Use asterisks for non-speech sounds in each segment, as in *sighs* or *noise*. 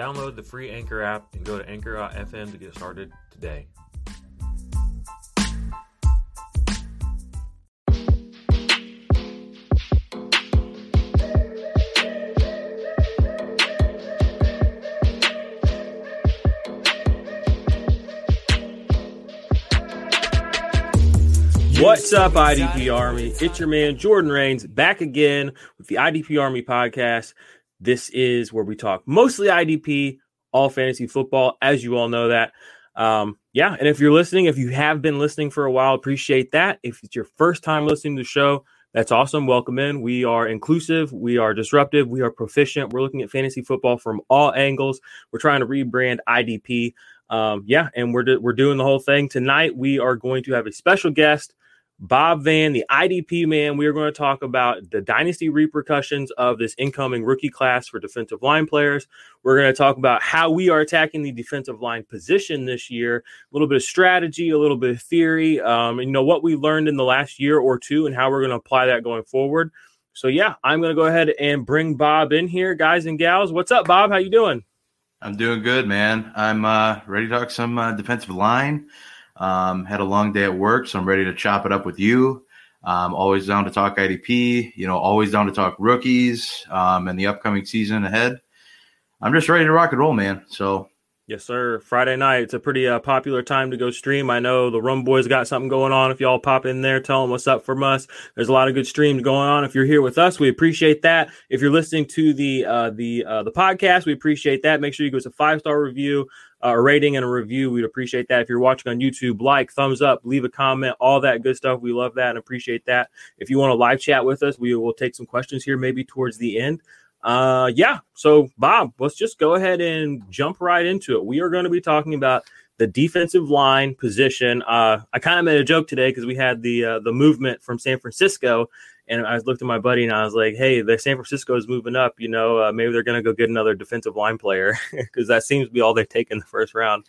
Download the free Anchor app and go to anchor.fm to get started today. What's up, IDP Army? It's your man Jordan Rains back again with the IDP Army podcast. This is where we talk mostly IDP, all fantasy football, as you all know that. Um, yeah, and if you're listening, if you have been listening for a while, appreciate that. If it's your first time listening to the show, that's awesome. Welcome in. We are inclusive, we are disruptive, we are proficient. We're looking at fantasy football from all angles. We're trying to rebrand IDP. Um, yeah, and we're we're doing the whole thing tonight. We are going to have a special guest. Bob Van, the IDP man, we are going to talk about the dynasty repercussions of this incoming rookie class for defensive line players. We're going to talk about how we are attacking the defensive line position this year, a little bit of strategy, a little bit of theory, um, and you know what we learned in the last year or two, and how we're going to apply that going forward. So yeah, I'm going to go ahead and bring Bob in here, guys and gals. What's up, Bob? How you doing? I'm doing good, man. I'm uh, ready to talk some uh, defensive line. Um, had a long day at work, so I'm ready to chop it up with you. Um, always down to talk IDP, you know, always down to talk rookies um, and the upcoming season ahead. I'm just ready to rock and roll, man. So Yes, sir. Friday night. It's a pretty uh, popular time to go stream. I know the Rum Boys got something going on. If y'all pop in there, tell them what's up from us. There's a lot of good streams going on. If you're here with us, we appreciate that. If you're listening to the uh, the uh, the podcast, we appreciate that. Make sure you give us a five star review, uh, a rating, and a review. We'd appreciate that. If you're watching on YouTube, like, thumbs up, leave a comment, all that good stuff. We love that and appreciate that. If you want to live chat with us, we will take some questions here maybe towards the end. Uh, yeah. So, Bob, let's just go ahead and jump right into it. We are going to be talking about the defensive line position. Uh, I kind of made a joke today because we had the uh, the movement from San Francisco, and I looked at my buddy and I was like, "Hey, the San Francisco is moving up. You know, uh, maybe they're going to go get another defensive line player *laughs* because that seems to be all they take in the first round."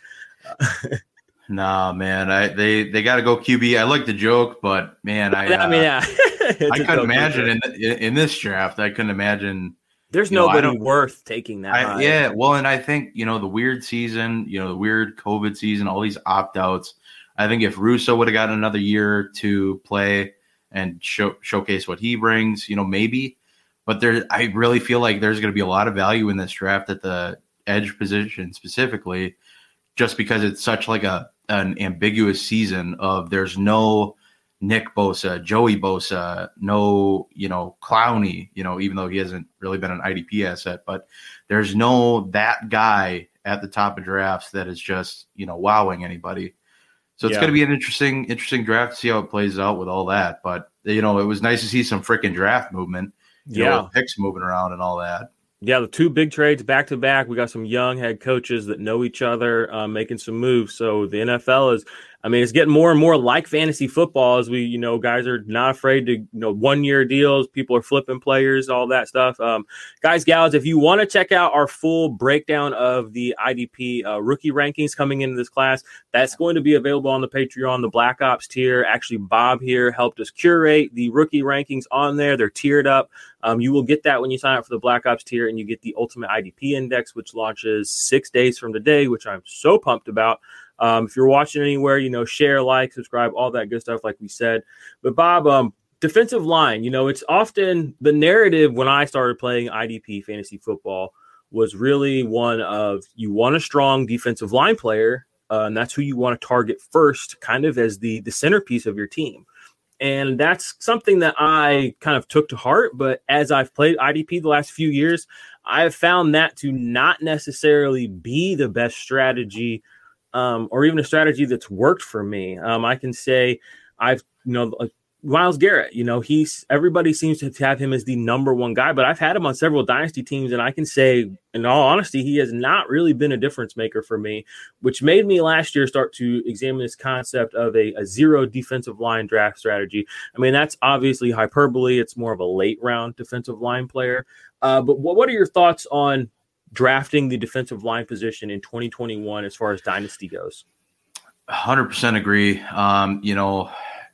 *laughs* nah, man, I they they got to go QB. I like the joke, but man, I *laughs* I mean, yeah, I couldn't imagine in, in in this draft. I couldn't imagine. There's You know, nobody worth taking that. I, yeah, well, and I think you know the weird season, you know the weird COVID season, all these opt outs. I think if Rousseau would have gotten another year to play and show, showcase what he brings, you know, maybe. But there, I really feel like there's going to be a lot of value in this draft at the edge position specifically, just because it's such like a an ambiguous season of there's no Nick Bosa, Joey Bosa, no, you know, Clowney, you know, even though he hasn't really been an IDP asset, but there's no that guy at the top of drafts that is just, you know, wowing anybody. So it's Yeah. going to be an interesting, interesting draft to see how it plays out with all that. But you know, it was nice to see some freaking draft movement, you know, yeah. with picks moving around and all that. Yeah, the two big trades back to back. We got some young head coaches that know each other, uh, making some moves. So the NFL is, I mean, it's getting more and more like fantasy football as we, you know, guys are not afraid to, you know, one year deals. People are flipping players, all that stuff. Um, guys, gals, if you want to check out our full breakdown of the IDP uh, rookie rankings coming into this class, that's going to be available on the Patreon, the Black Ops tier. Actually, Bob here helped us curate the rookie rankings on there. They're tiered up. Um, you will get that when you sign up for the Black Ops tier, and you get the Ultimate IDP Index, which launches six days from today, which I'm so pumped about. Um, if you're watching anywhere, you know, share, like, subscribe, all that good stuff, like we said. But Bob, um, defensive line, you know, it's often the narrative when I started playing IDP fantasy football was really one of you want a strong defensive line player, uh, and that's who you want to target first, kind of as the the centerpiece of your team. And that's something that I kind of took to heart. But as I've played IDP the last few years, I've found that to not necessarily be the best strategy um, or even a strategy that's worked for me. Um, I can say I've, you know, uh, Myles Garrett, you know, he's everybody seems to have him as the number one guy, but I've had him on several dynasty teams, and I can say, in all honesty, he has not really been a difference maker for me, which made me last year start to examine this concept of a, a zero defensive line draft strategy. I mean, that's obviously hyperbole. It's more of a late round defensive line player. Uh, but what, what are your thoughts on drafting the defensive line position in 2021 as far as dynasty goes? 100% agree. Um, you know,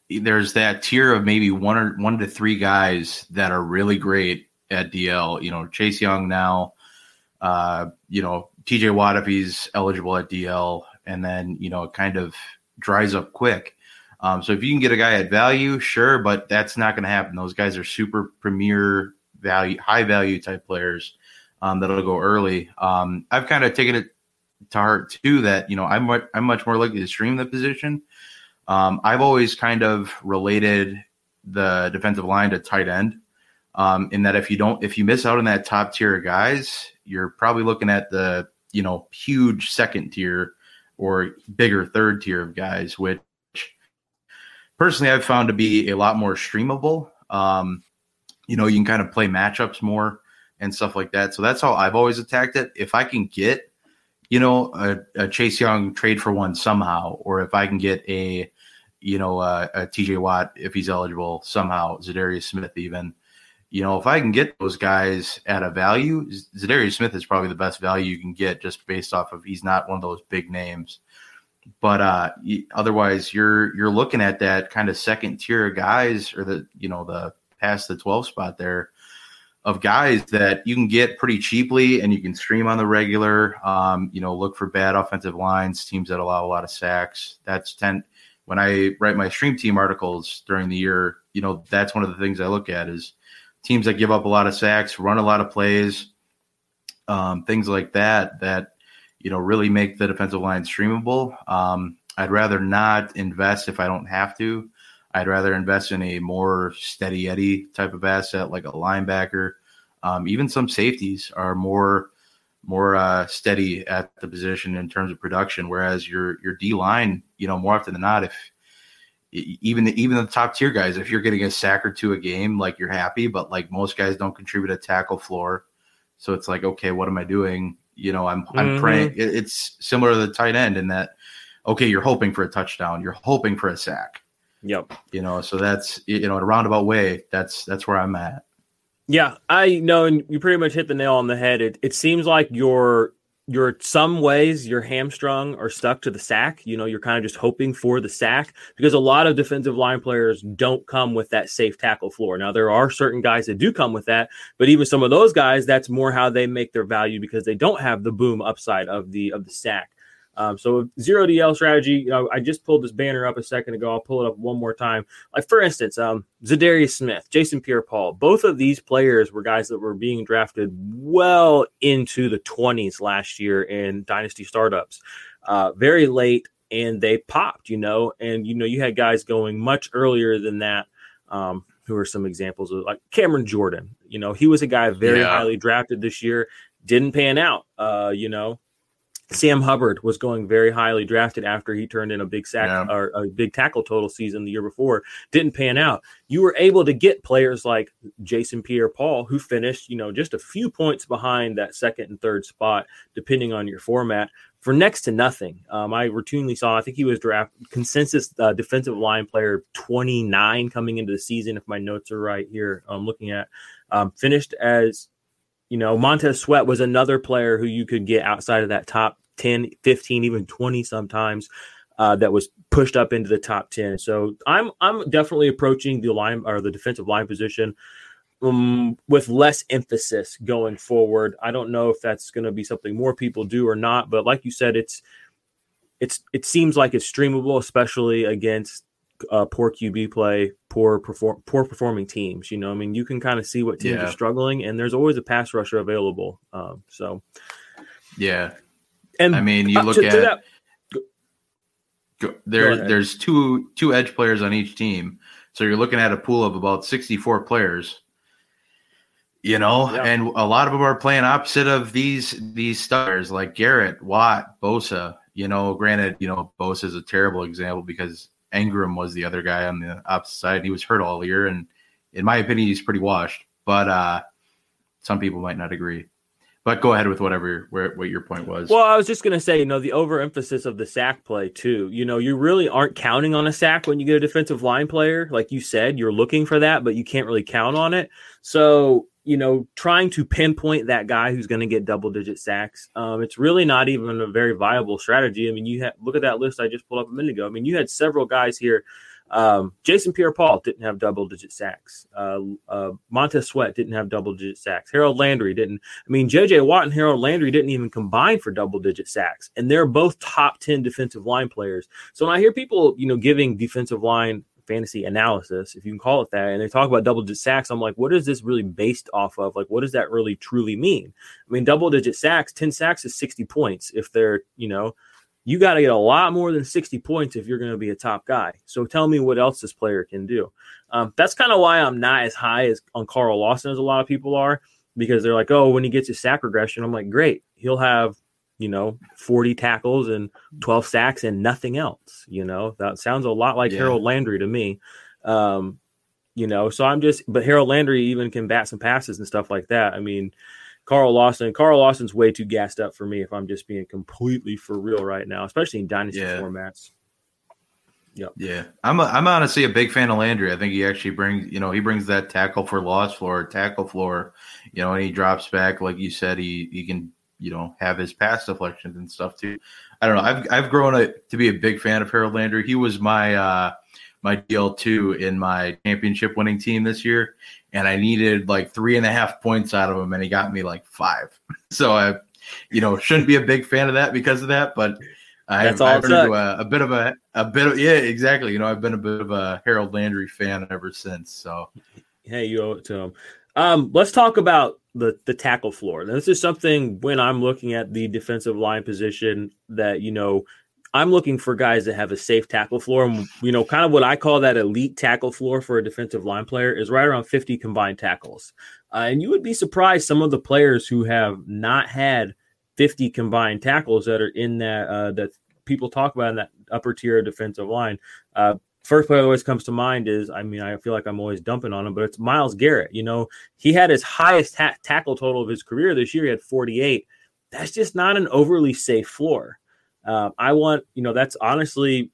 there's that tier of maybe one or one to three guys that are really great at DL. You know, Chase Young now, uh, you know, TJ Watt if he's eligible at DL, and then you know it kind of dries up quick. Um, so if you can get a guy at value, sure, but that's not going to happen. Those guys are super premier value, high value type players um, that'll go early. Um, I've kind of taken it to heart too that you know I'm I'm much more likely to stream the position um, I've always kind of related the defensive line to tight end. Um, in that if you don't if you miss out on that top tier of guys, you're probably looking at the you know huge second tier or bigger third tier of guys, which personally I've found to be a lot more streamable. Um, you know, you can kind of play matchups more and stuff like that. So that's how I've always attacked it. If I can get, you know, a, a Chase Young trade for one somehow, or if I can get a you know, a, uh, TJ Watt if he's eligible somehow, Za'Darius Smith even. You know, if I can get those guys at a value, Za'Darius Smith is probably the best value you can get just based off of he's not one of those big names. But uh, otherwise, you're you're looking at that kind of second tier guys, or the you know the past the twelve spot there of guys that you can get pretty cheaply and you can stream on the regular. Um, you know, look for bad offensive lines, teams that allow a lot of sacks. That's ten when I write my stream team articles during the year, you know, that's one of the things I look at is teams that give up a lot of sacks, run a lot of plays, um, things like that, that, you know, really make the defensive line streamable. Um, I'd rather not invest if I don't have to. I'd rather invest in a more steady Eddie type of asset like a linebacker. Um, even some safeties are more more uh, steady at the position in terms of production. Whereas your your D line, you know, more often than not, if even the, even the top tier guys, if you're getting a sack or two a game, like you're happy, but like most guys don't contribute a tackle floor, so it's like, okay, what am I doing? You know, I'm I'm mm-hmm. praying. It, it's similar to the tight end in that, okay, you're hoping for a touchdown, you're hoping for a sack. Yep. You know, so that's you know, in a roundabout way, that's that's where I'm at. Yeah, I know, and you pretty much hit the nail on the head. It it seems like you're you're some ways you're hamstrung or stuck to the sack. You know, you're kind of just hoping for the sack because a lot of defensive line players don't come with that safe tackle floor. Now there are certain guys that do come with that, but even some of those guys, that's more how they make their value because they don't have the boom upside of the of the sack. Um, so zero DL strategy, you know, I just pulled this banner up a second ago. I'll pull it up one more time. Like for instance, um, Za'Darius Smith, Jason Pierre-Paul, both of these players were guys that were being drafted well into the 20s last year in dynasty startups, uh, very late, and they popped. You know, and you know you had guys going much earlier than that. Um, who are some examples of like Cameron Jordan? You know, he was a guy very yeah. highly drafted this year, didn't pan out. Uh, you know, Sam Hubbard was going very highly drafted after he turned in a big sack yeah. or a big tackle total season the year before. Didn't pan out. You were able to get players like Jason Pierre Paul, who finished, you know, just a few points behind that second and third spot, depending on your format, for next to nothing. Um, I routinely saw, I think he was draft consensus uh, defensive line player 29 coming into the season, if my notes are right here. I'm looking at um, finished as you know, Montez Sweat was another player who you could get outside of that top 10, 15, even 20 sometimes uh, that was pushed up into the top 10. So I'm I'm definitely approaching the line or the defensive line position um, with less emphasis going forward. I don't know if that's going to be something more people do or not, but like you said, it's it's it seems like it's streamable, especially against uh, poor QB play, poor perform poor performing teams. You know, I mean, you can kind of see what teams yeah. are struggling, and there's always a pass rusher available. Um, so, yeah, and I mean, you uh, look to, at to that, go, there. there's two two edge players on each team, so you're looking at a pool of about 64 players. You know, yeah. and a lot of them are playing opposite of these these stars like Garrett, Watt, Bosa. You know, granted, you know Bosa is a terrible example because Ingram was the other guy on the opposite side. He was hurt all year, and in my opinion, he's pretty washed. But uh, some people might not agree. But go ahead with whatever where what your point was. Well, I was just gonna say, you know, the overemphasis of the sack play too. You know, you really aren't counting on a sack when you get a defensive line player, like you said. You're looking for that, but you can't really count on it. So, you know, trying to pinpoint that guy who's going to get double digit sacks, um, it's really not even a very viable strategy. I mean, you have look at that list I just pulled up a minute ago. I mean, you had several guys here um, Jason Pierre-Paul didn't have double digit sacks. Uh, uh, Montez Sweat didn't have double digit sacks. Harold Landry didn't. I mean, JJ Watt and Harold Landry didn't even combine for double digit sacks, and they're both top 10 defensive line players. So when I hear people, you know, giving defensive line fantasy analysis, if you can call it that, and they talk about double digit sacks, I'm like, what is this really based off of? Like, what does that really truly mean? I mean, double digit sacks, 10 sacks is 60 points if they're, you know, you got to get a lot more than 60 points if you're going to be a top guy. So tell me what else this player can do. Um, that's kind of why I'm not as high as on Carl Lawson as a lot of people are because they're like, oh, when he gets his sack regression, I'm like, great, he'll have you know 40 tackles and 12 sacks and nothing else. You know that sounds a lot like yeah. Harold Landry to me. Um, you know, so I'm just, but Harold Landry even can bat some passes and stuff like that. I mean, Carl Lawson. Carl Lawson's way too gassed up for me if I'm just being completely for real right now, especially in dynasty yeah. formats. Yep. Yeah. I'm a, I'm honestly a big fan of Landry. I think he actually brings, you know, he brings that tackle for loss floor, tackle floor, you know, and he drops back like you said he he can, you know, have his pass deflections and stuff too. I don't know. I've I've grown a, to be a big fan of Harold Landry. He was my uh my DL2 in my championship winning team this year and I needed like three and a half points out of him, and he got me like five. *laughs* So I, you know, shouldn't be a big fan of that because of that, but I've, I've turned a, a, bit of a a bit of yeah, exactly. You know, I've been a bit of a Harold Landry fan ever since. So hey, you owe it to him. Um, let's talk about the the tackle floor. Now, this is something when I'm looking at the defensive line position that you know I'm looking for guys that have a safe tackle floor. And, you know, kind of what I call that elite tackle floor for a defensive line player is right around 50 combined tackles. Uh, and you would be surprised some of the players who have not had 50 combined tackles that are in that, uh, that people talk about in that upper tier defensive line. Uh, first player that always comes to mind is, I mean, I feel like I'm always dumping on him, but it's Myles Garrett. You know, he had his highest ta- tackle total of his career this year. He had 48. That's just not an overly safe floor. Um, I want, you know, that's honestly,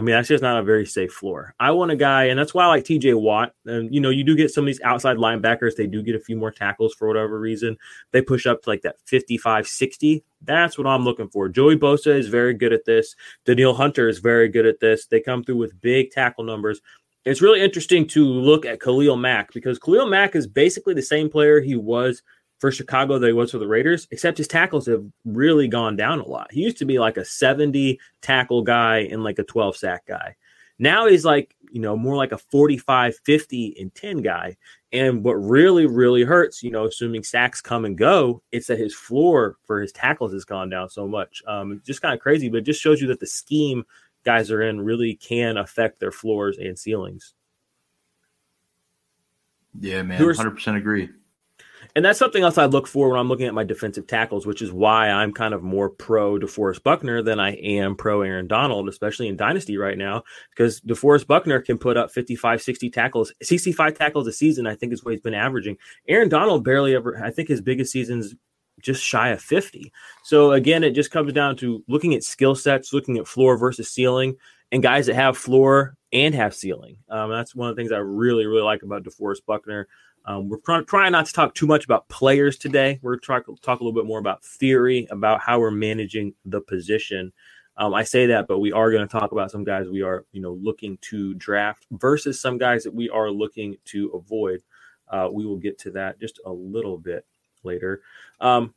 I mean, that's just not a very safe floor. I want a guy, and that's why I like TJ Watt. And, you know, you do get some of these outside linebackers, they do get a few more tackles for whatever reason. They push up to like that 55, 60. That's what I'm looking for. Joey Bosa is very good at this. Danielle Hunter is very good at this. They come through with big tackle numbers. It's really interesting to look at Khalil Mack because Khalil Mack is basically the same player he was for Chicago that he was for the Raiders, except his tackles have really gone down a lot. He used to be like a 70 tackle guy and like a 12 sack guy. Now he's like, you know, more like a 45, 50 and 10 guy. And what really, really hurts, you know, assuming sacks come and go, it's that his floor for his tackles has gone down so much. Um, just kind of crazy, but it just shows you that the scheme guys are in really can affect their floors and ceilings. Yeah, man, 100% agree. And that's something else I look for when I'm looking at my defensive tackles, which is why I'm kind of more pro DeForest Buckner than I am pro Aaron Donald, especially in Dynasty right now, because DeForest Buckner can put up 55, 60 tackles, 65 tackles a season, I think is what he's been averaging. Aaron Donald barely ever, I think his biggest season's just shy of 50. So again, it just comes down to looking at skill sets, looking at floor versus ceiling, and guys that have floor and have ceiling. Um, that's one of the things I really, really like about DeForest Buckner. Um, we're pr- trying not to talk too much about players today. We're trying to talk a little bit more about theory, about how we're managing the position. Um, I say that, but we are going to talk about some guys we are, you know, looking to draft versus some guys that we are looking to avoid. Uh, we will get to that just a little bit later. Um,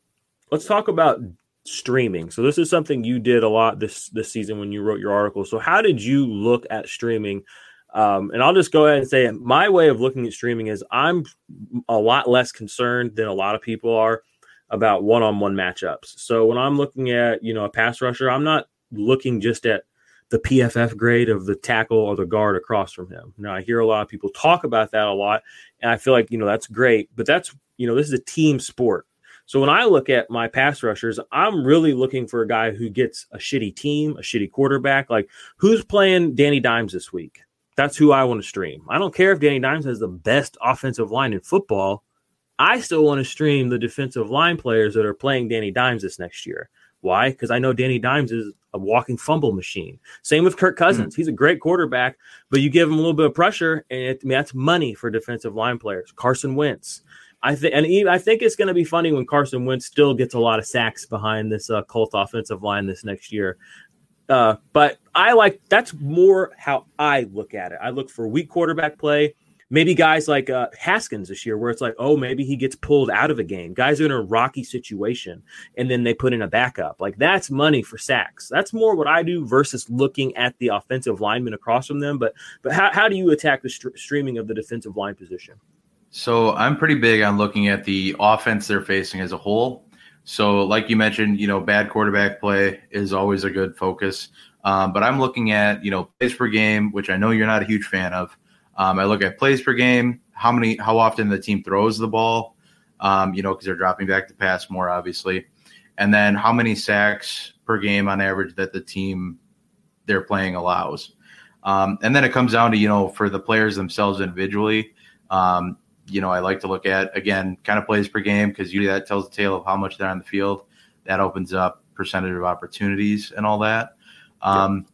let's talk about streaming. So this is something you did a lot this this season when you wrote your article. So how did you look at streaming? Um, and I'll just go ahead and say my way of looking at streaming is I'm a lot less concerned than a lot of people are about one-on-one matchups. So when I'm looking at you know a pass rusher, I'm not looking just at the PFF grade of the tackle or the guard across from him. Now I hear a lot of people talk about that a lot, and I feel like you know that's great, but that's you know this is a team sport. So when I look at my pass rushers, I'm really looking for a guy who gets a shitty team, a shitty quarterback. Like who's playing Danny Dimes this week? That's who I want to stream. I don't care if Danny Dimes has the best offensive line in football. I still want to stream the defensive line players that are playing Danny Dimes this next year. Why? Because I know Danny Dimes is a walking fumble machine. Same with Kirk Cousins. Mm-hmm. He's a great quarterback, but you give him a little bit of pressure, and it, I mean, that's money for defensive line players. Carson Wentz. I think, and I think it's going to be funny when Carson Wentz still gets a lot of sacks behind this uh, Colt offensive line this next year. Uh, but I like that's more how I look at it. I look for weak quarterback play maybe guys like uh, Haskins this year, where it's like, oh, maybe he gets pulled out of a game. Guys are in a rocky situation, and then they put in a backup. Like that's money for sacks. That's more what I do versus looking at the offensive lineman across from them. But but how, how do you attack the st- streaming of the defensive line position? So I'm pretty big on looking at the offense they're facing as a whole. So, like you mentioned, you know, bad quarterback play is always a good focus. Um, but I'm looking at, you know, plays per game, which I know you're not a huge fan of. Um, I look at plays per game, how many, how often the team throws the ball, um, you know, because they're dropping back to pass more, obviously, and then how many sacks per game on average that the team they're playing allows. Um, and then it comes down to you know for the players themselves individually. You know, I like to look at again kind of plays per game because usually that tells the tale of how much they're on the field. That opens up percentage of opportunities and all that. Um,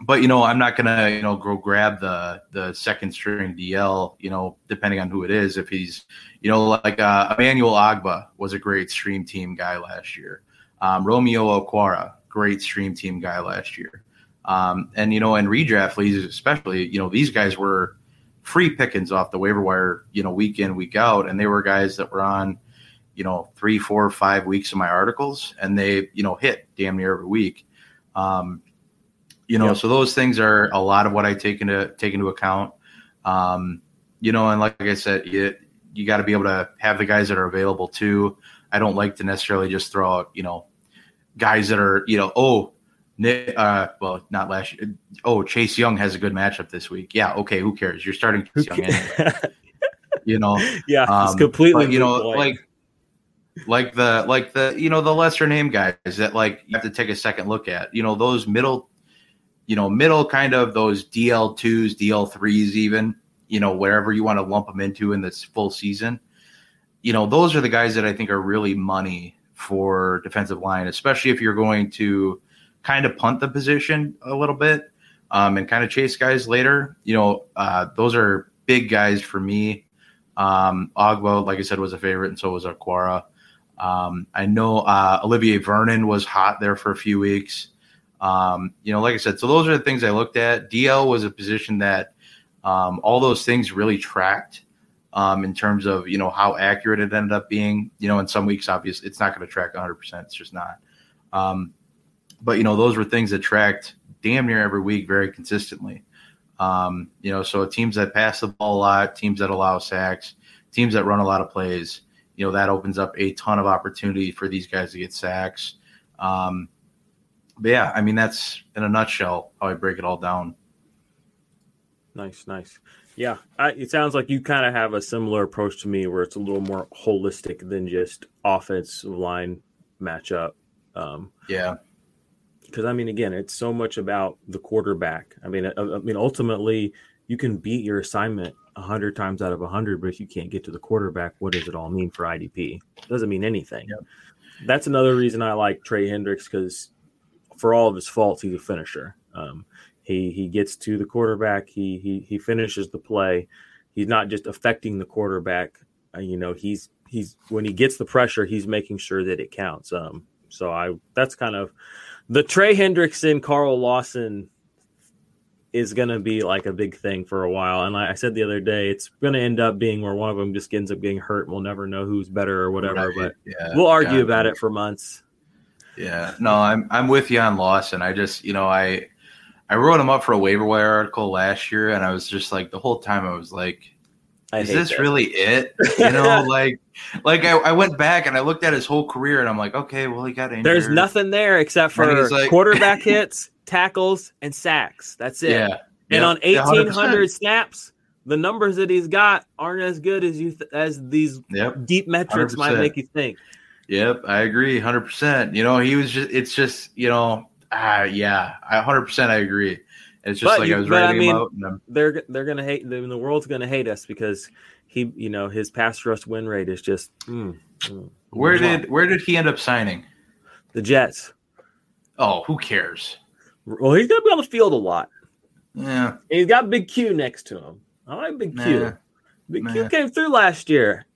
but you know, I'm not gonna you know go grab the the second string DL. You know, depending on who it is. If he's you know like uh, Emmanuel Ogbah was a great stream team guy last year. Um, Romeo Okwara, great stream team guy last year. Um, and you know, and redraft leagues especially, you know, these guys were free pickings off the waiver wire, you know, week in week out, and they were guys that were on, you know, three, four, five weeks of my articles, and they you know hit damn near every week. Um, you know, yep. so those things are a lot of what I take into take into account. Um, you know, and like I said, you you got to be able to have the guys that are available too. I don't like to necessarily just throw out, you know, guys that are, you know, oh, uh, well, not last year. Oh, Chase Young has a good matchup this week. Yeah, okay, who cares? You're starting Chase Young anyway. *laughs* you know, yeah, um, it's completely. But, you know, like like the like the you know the lesser name guys that like you have to take a second look at. You know, those middle you know, middle kind of those DL2s, DL3s, even, you know, wherever you want to lump them into in this full season. You know, those are the guys that I think are really money for defensive line, especially if you're going to kind of punt the position a little bit um, and kind of chase guys later. You know, uh, those are big guys for me. Um, Ogbah, like I said, was a favorite, and so was Okwara. Um, I know uh, Olivier Vernon was hot there for a few weeks. Um, you know, like I said, so those are the things I looked at. DL was a position that um, all those things really tracked um, in terms of you know how accurate it ended up being. You know, in some weeks, obviously, it's not going to track 100. percent It's just not. Um, but you know, those were things that tracked damn near every week very consistently. Um, you know, so teams that pass the ball a lot, teams that allow sacks, teams that run a lot of plays. You know, that opens up a ton of opportunity for these guys to get sacks. Um, but yeah, I mean that's in a nutshell how I break it all down. Nice, nice. Yeah, I, it sounds like you kind of have a similar approach to me, where it's a little more holistic than just offensive line matchup. Um, yeah, because I mean, again, it's so much about the quarterback. I mean, I, I mean, ultimately, you can beat your assignment a hundred times out of a hundred, but if you can't get to the quarterback, what does it all mean for IDP? It doesn't mean anything. Yep. That's another reason I like Trey Hendricks because for all of his faults, he's a finisher. Um, he he gets to the quarterback. He he he finishes the play. He's not just affecting the quarterback. Uh, you know, he's he's when he gets the pressure, he's making sure that it counts. Um, so I that's kind of the Trey Hendrickson, Carl Lawson is going to be like a big thing for a while. And like I said the other day, it's going to end up being where one of them just ends up getting hurt. We'll never know who's better or whatever, right. but yeah. we'll argue about it for months. Yeah, no, I'm I'm with you on Lawson. I just you know I I wrote him up for a waiver wire article last year, and I was just like the whole time I was like, is this that. really it? You know, *laughs* like like I, I went back and I looked at his whole career, and I'm like, okay, well he got injured. There's nothing there except for like, quarterback *laughs* hits, tackles, and sacks. That's it. Yeah. And yep. on 1800 snaps, the numbers that he's got aren't as good as you th- as these yep. deep metrics 100%. might make you think. Yep, I agree, hundred percent. You know, he was just. It's just you know, ah, yeah, I hundred percent. I agree. It's just But like you- I was but I mean, him out. And They're they're gonna hate the, the world's gonna hate us because he you know his pass rush win rate is just mm, mm, where mwah. did where did he end up signing? the Jets? Oh, who cares? Well, he's gonna be on the field a lot. Yeah, And he's got Big Q next to him. I like Big Q. Big nah. Q came through last year.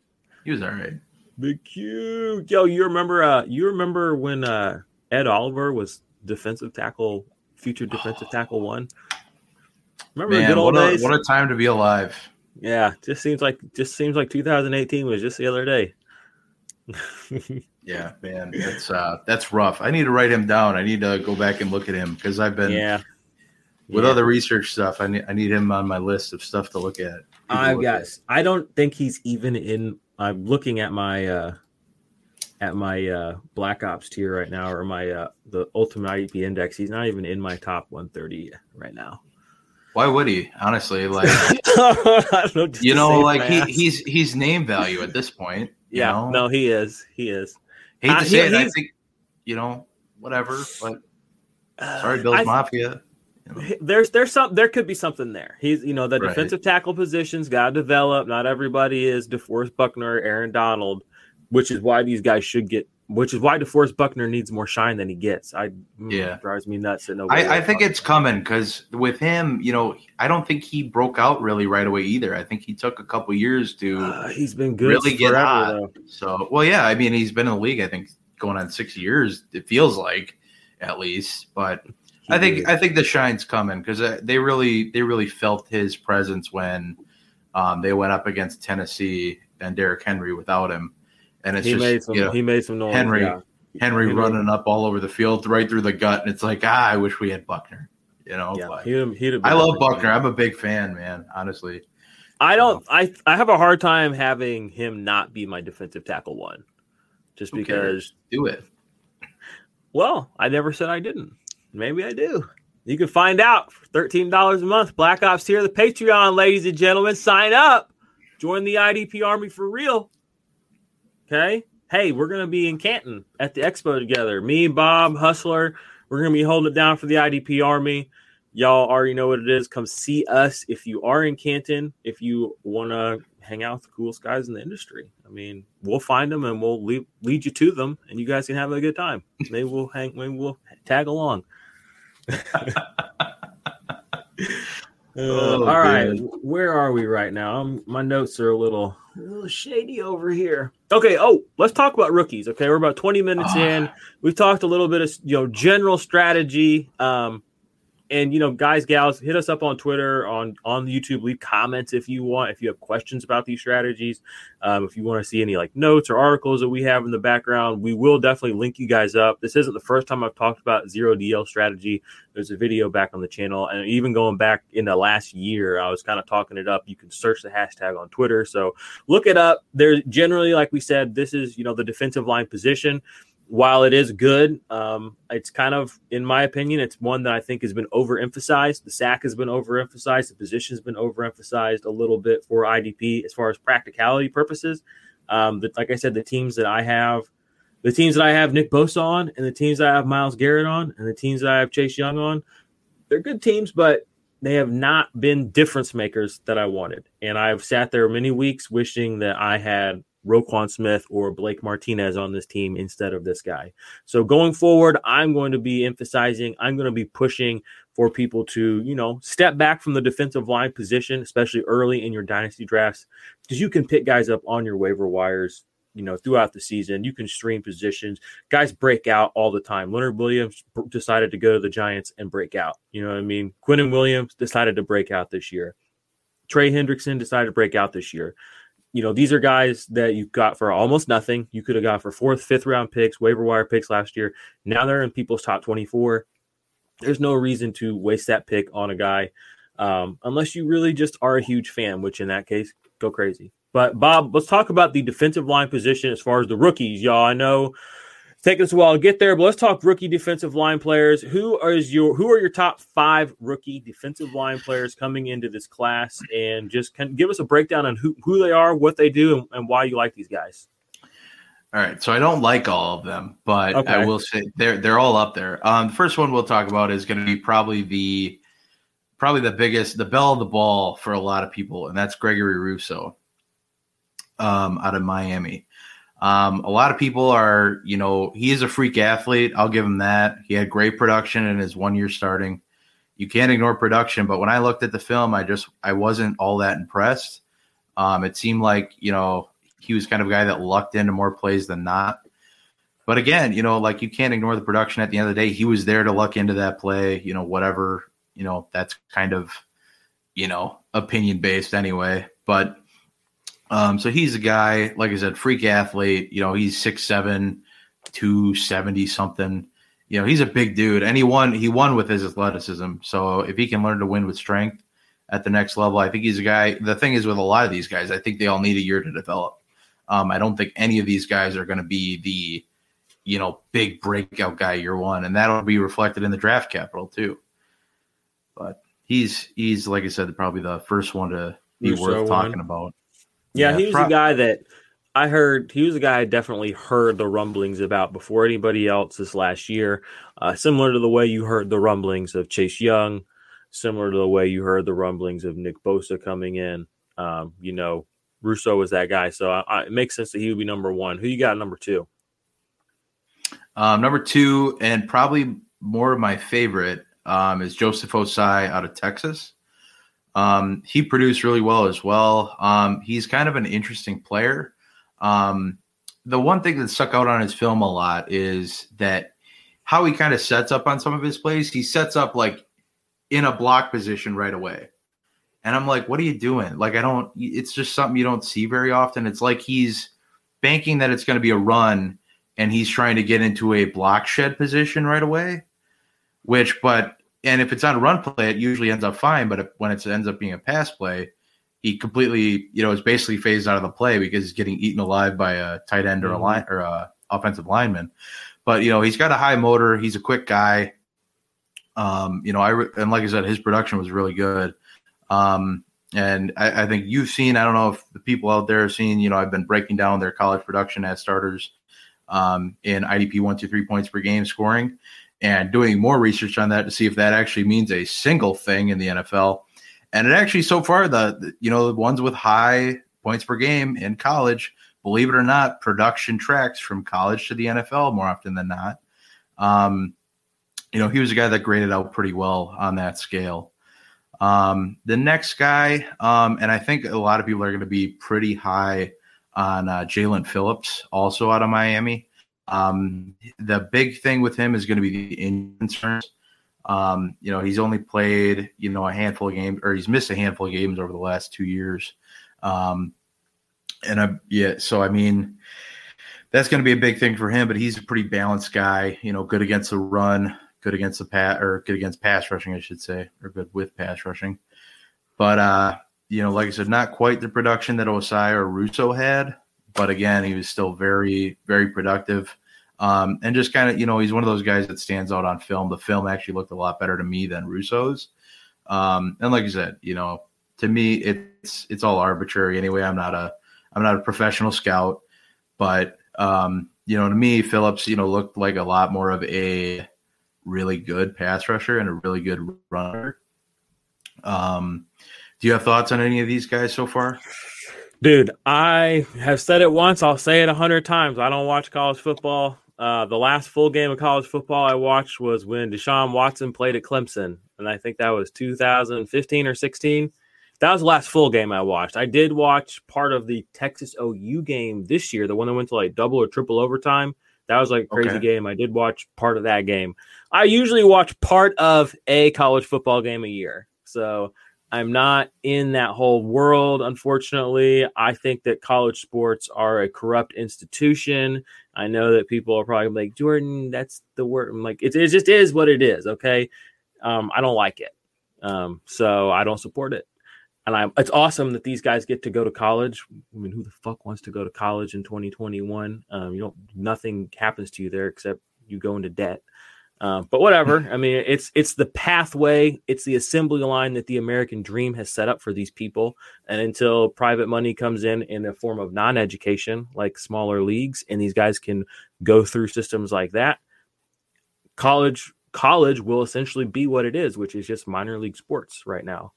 he was all right. Big Q. Yo, you remember uh you remember when uh Ed Oliver was defensive tackle, future defensive *sighs* tackle one? Remember the good old what a, days? what a time to be alive. yeah, just seems like just seems like 2018 was just the other day. *laughs* Yeah, man, that's uh that's rough. I need to write him down. I need to go back and look at him because I've been yeah. with Yeah. other research stuff. I need I need him on my list of stuff to look at. I've got. I don't think he's even in. I'm looking at my uh at my uh Black Ops tier right now, or my uh the Ultimate IDP Index. He's not even in my top 130 right now. Why would he? Honestly, *laughs* like know, you know, like he he's he's name value at this point. you yeah. know? No, he is. He is. hate uh, to he- say it. I think you know whatever. But Uh, sorry, Bills I- Mafia. you know. There's there's some there could be something there. He's you know the Right. defensive tackle positions got to develop. Not everybody is DeForest Buckner, Aaron Donald, which is why these guys should get. Which is why DeForest Buckner needs more shine than he gets. I mm, Yeah. drives me nuts that nobody. I, I think it's coming because with him, you know, I don't think he broke out really right away either. I think he took a couple years to Uh, he's been good really get forever, hot. though. So, well, yeah, I mean, he's been in the league. I think going on six years. It feels like, at least. But He I think. I think the shine's coming because they really they really felt his presence when um, they went up against Tennessee and Derrick Henry without him, and it's he just made some. you know, he made some noise. Henry- yeah. Henry Henry- running up all over the field right through the gut, and it's like ah, I wish we had Buckner. You know, Yeah, he'd he'd I love. Buckner. I'm a big fan, man. Honestly, I don't. I I have a hard time having him not be my defensive tackle one, just because. do it. Well, I never said I didn't. Maybe I do. You can find out for thirteen dollars a month. Black Ops here, the Patreon, ladies and gentlemen. Sign up. Join the IDP Army for real. Okay. Hey, we're gonna be in Canton at the expo together. Me, Bob, Hustler. We're gonna be holding it down for the IDP Army. Y'all already know what it is. Come see us if you are in Canton. If you want to hang out with the coolest guys in the industry. I mean, we'll find them and we'll lead, lead you to them, and you guys can have a good time. Maybe we'll hang. Maybe we'll tag along. Uh, *laughs* Oh, all right, man. where are we right now? Um my notes are a little, a little shady over here. Okay. Oh, let's talk about rookies. Okay, we're about twenty minutes Ah. in. We've talked a little bit of you know general strategy. Um, and you know, guys, gals, hit us up on Twitter, on on YouTube. Leave comments if you want. If you have questions about these strategies, um, if you want to see any like notes or articles that we have in the background, we will definitely link you guys up. This isn't the first time I've talked about zero DL strategy. There's a video back on the channel, and even going back in the last year, I was kind of talking it up. You can search the hashtag on Twitter, so look it up. There's generally, like we said, this is you know the defensive line position while it is good, um, it's kind of, in my opinion, it's one that I think has been overemphasized. The sack has been overemphasized. The position has been overemphasized a little bit for IDP as far as practicality purposes. Um, but like I said, the teams that I have, the teams that I have Nick Bosa on, and the teams that I have Myles Garrett on, and the teams that I have Chase Young on, they're good teams, but they have not been difference makers that I wanted. And I've sat there many weeks wishing that I had Roquan Smith or Blake Martinez on this team instead of this guy. So going forward, I'm going to be emphasizing, I'm going to be pushing for people to, you know, step back from the defensive line position, especially early in your dynasty drafts, because you can pick guys up on your waiver wires, you know, throughout the season. You can stream positions. Guys break out all the time. Leonard Williams decided to go to the Giants and break out. You know what I mean? Quinnen Williams decided to break out this year. Trey Hendrickson decided to break out this year you know, these are guys that you got for almost nothing. You could have got for fourth, fifth round picks, waiver wire picks last year. Now they're in people's top 24. There's no reason to waste that pick on a guy um, unless you really just are a huge fan, which in that case, go crazy. But Bob, let's talk about the defensive line position as far as the rookies, y'all. I know taking us a while to get there, but let's talk rookie defensive line players. Who are your who are your top five rookie defensive line players coming into this class, and just can give us a breakdown on who who they are, what they do, and, and why you like these guys. All right, so I don't like all of them, but okay. I will say they're they're all up there. Um, the first one we'll talk about is going to be probably the probably the biggest, the belle of the ball for a lot of people, and that's Gregory Rousseau um, out of Miami. Um, a lot of people are, you know, he is a freak athlete. I'll give him that. He had great production in his one year starting. You can't ignore production, but when I looked at the film, I just I wasn't all that impressed. Um, it seemed like you know he was kind of a guy that lucked into more plays than not. But again, you know, like you can't ignore the production. At the end of the day, he was there to luck into that play. You know, whatever. You know, that's kind of you know opinion based anyway. But um, so he's a guy, like I said, freak athlete. You know, he's six seven, two seventy something. You know, he's a big dude, and he won. He won with his athleticism. So if he can learn to win with strength at the next level, I think he's a guy. The thing is, with a lot of these guys, I think they all need a year to develop. Um, I don't think any of these guys are going to be the, you know, big breakout guy year one, and that'll be reflected in the draft capital too. But he's he's like I said, probably the first one to be Rousseau worth talking one. about. Yeah, yeah he was pro- a guy that I heard. He was a guy I definitely heard the rumblings about before anybody else this last year. Uh, similar to the way you heard the rumblings of Chase Young, similar to the way you heard the rumblings of Nick Bosa coming in. Um, you know, Rousseau was that guy. So I, I, it makes sense that he would be number one. Who you got number two? Um, number two, and probably more of my favorite, um, is Joseph Ossai out of Texas. Um, he produced really well as well. Um, he's kind of an interesting player. Um, the one thing that stuck out on his film a lot is that how he kind of sets up on some of his plays. He sets up like in a block position right away. And I'm like, what are you doing? Like, I don't, it's just something you don't see very often. It's like he's banking that it's going to be a run and he's trying to get into a block shed position right away, which, but, and if it's on a run play, it usually ends up fine. But if, when it ends up being a pass play, he completely, you know, is basically phased out of the play because he's getting eaten alive by a tight end or a mm-hmm. line or a offensive lineman. But, you know, he's got a high motor. He's a quick guy. Um, you know, I, and like I said, his production was really good. Um, and I, I, think you've seen, I don't know if the people out there have seen, you know, I've been breaking down their college production as starters um, in IDP one, two, three points per game scoring and doing more research on that to see if that actually means a single thing in the NFL. And it actually, so far, the, the you know, the ones with high points per game in college, believe it or not, production tracks from college to the NFL more often than not. Um, you know, he was a guy that graded out pretty well on that scale. Um, the next guy, um, and I think a lot of people are going to be pretty high on uh, Jaelan Phillips, also out of Miami. Um, the big thing with him is going to be the injury concerns. Um, you know, he's only played, you know, a handful of games, or he's missed a handful of games over the last two years. Um, and I, yeah, so I mean, that's going to be a big thing for him. But he's a pretty balanced guy. You know, good against the run, good against the pat or good against pass rushing, I should say, or good with pass rushing. But uh, you know, like I said, not quite the production that Ossai or Rousseau had, but again, he was still very, very productive. Um, and just kind of, you know, he's one of those guys that stands out on film. The film actually looked a lot better to me than Rousseau's. Um, and like I said, you know, to me, it's it's all arbitrary anyway. I'm not a I'm not a professional scout, but um, you know, to me, Phillips, you know, looked like a lot more of a really good pass rusher and a really good runner. Um, do you have thoughts on any of these guys so far? Dude, I have said it once. I'll say it a hundred times. I don't watch college football. Uh, the last full game of college football I watched was when Deshaun Watson played at Clemson, and I think that was 2015 or 16. That was the last full game I watched. I did watch part of the Texas OU game this year, the one that went to like double or triple overtime. That was like a crazy okay. game. I did watch part of that game. I usually watch part of a college football game a year. So I'm not in that whole world, unfortunately. I think that college sports are a corrupt institution. I know that people are probably like, Jordan, that's the word. I'm like, it, it just is what it is. Okay. Um, I don't like it. Um, so I don't support it. And I, it's awesome that these guys get to go to college. I mean, who the fuck wants to go to college in 2021? Um, you don't, nothing happens to you there except you go into debt. Uh, but whatever. I mean, it's it's the pathway, it's the assembly line that the American dream has set up for these people. And until private money comes in in a form of non-education, like smaller leagues, and these guys can go through systems like that, college college will essentially be what it is, which is just minor league sports right now.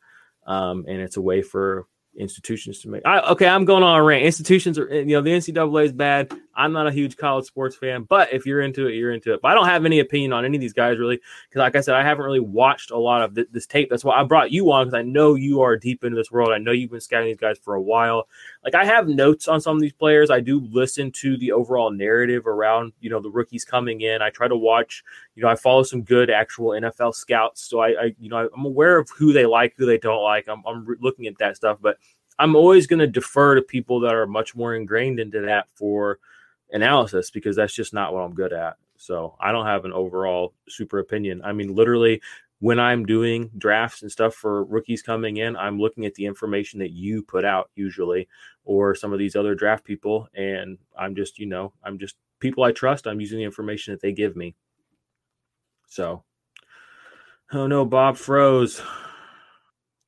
Um, and it's a way for institutions to make. I, okay, I'm going on a rant. Institutions are, you know, the NCAA is bad. I'm not a huge college sports fan, but if you're into it, you're into it. But I don't have any opinion on any of these guys really, because like I said, I haven't really watched a lot of th- this tape. That's why I brought you on because I know you are deep into this world. I know you've been scouting these guys for a while. Like I have notes on some of these players. I do listen to the overall narrative around you know the rookies coming in. I try to watch. You know, I follow some good actual NFL scouts, so I, I you know I'm aware of who they like, who they don't like. I'm, I'm re- looking at that stuff, but I'm always going to defer to people that are much more ingrained into that for analysis because that's just not what I'm good at. So I don't have an overall super opinion. I mean, literally, when I'm doing drafts and stuff for rookies coming in, I'm looking at the information that you put out usually, or some of these other draft people, and I'm just, you know, I'm just people I trust. I'm using the information that they give me. So, oh no, Bob froze.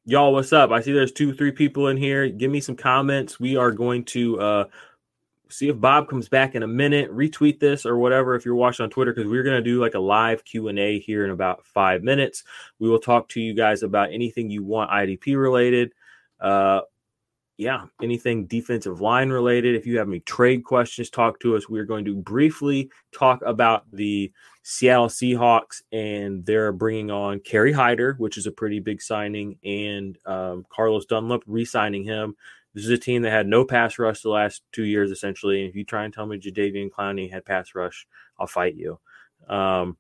Y'all, what's up? I see there's two, three people in here. Give me some comments. We are going to uh, see if Bob comes back in a minute. Retweet this or whatever if you're watching on Twitter because we're going to do like a live Q and A here in about five minutes. We will talk to you guys about anything you want IDP related. Uh, yeah, anything defensive line related. If you have any trade questions, talk to us. We're going to briefly talk about the Seattle Seahawks, and they're bringing on Kerry Hyder, which is a pretty big signing, and um, Carlos Dunlap re-signing him. This is a team that had no pass rush the last two years, essentially. And if you try and tell me Jadeveon Clowney had pass rush, I'll fight you. Um,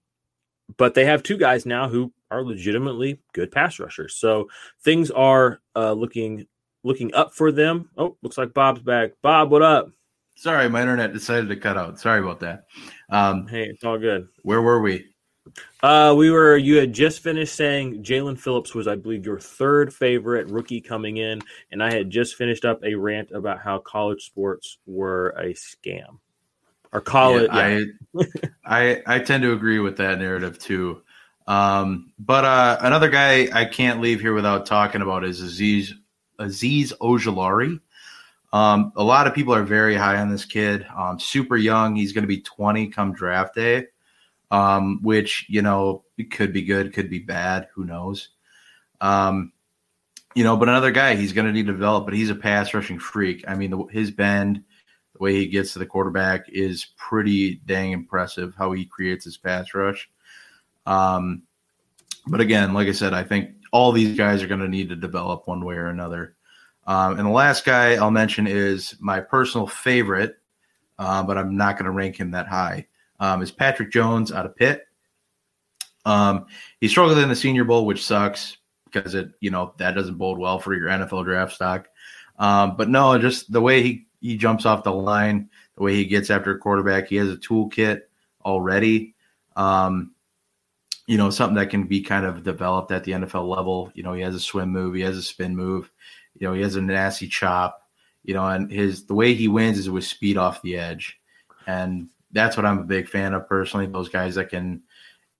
but they have two guys now who are legitimately good pass rushers. So things are uh, looking looking up for them. Oh, looks like Bob's back. Bob, what up? Sorry, my internet decided to cut out. Sorry about that. Um, hey, it's all good. Where were we? Uh, we were. You had just finished saying Jaelan Phillips was, I believe, your third favorite rookie coming in, and I had just finished up a rant about how college sports were a scam. Or college. Yeah, yeah. I, I I tend to agree with that narrative too. Um, but uh, another guy I can't leave here without talking about is Aziz Azeez Ojulari. Um, a lot of people are very high on this kid. Um, super young. He's going to be 20 come draft day, um, which, you know, could be good, could be bad. Who knows? Um, you know, but another guy, he's going to need to develop, but he's a pass rushing freak. I mean, the, his bend, the way he gets to the quarterback is pretty dang impressive how he creates his pass rush. Um, but again, like I said, I think all these guys are going to need to develop one way or another. Um, and the last guy I'll mention is my personal favorite, uh, but I'm not going to rank him that high. Um, is Patrick Jones out of Pitt. Um, he struggled in the Senior Bowl, which sucks because it you know that doesn't bode well for your NFL draft stock. Um, but no, just the way he he jumps off the line, the way he gets after a quarterback, he has a toolkit already. Um, you know, something that can be kind of developed at the NFL level. You know, he has a swim move, he has a spin move, you know, he has a nasty chop, you know, and his the way he wins is with speed off the edge. And that's what I'm a big fan of personally. Those guys that can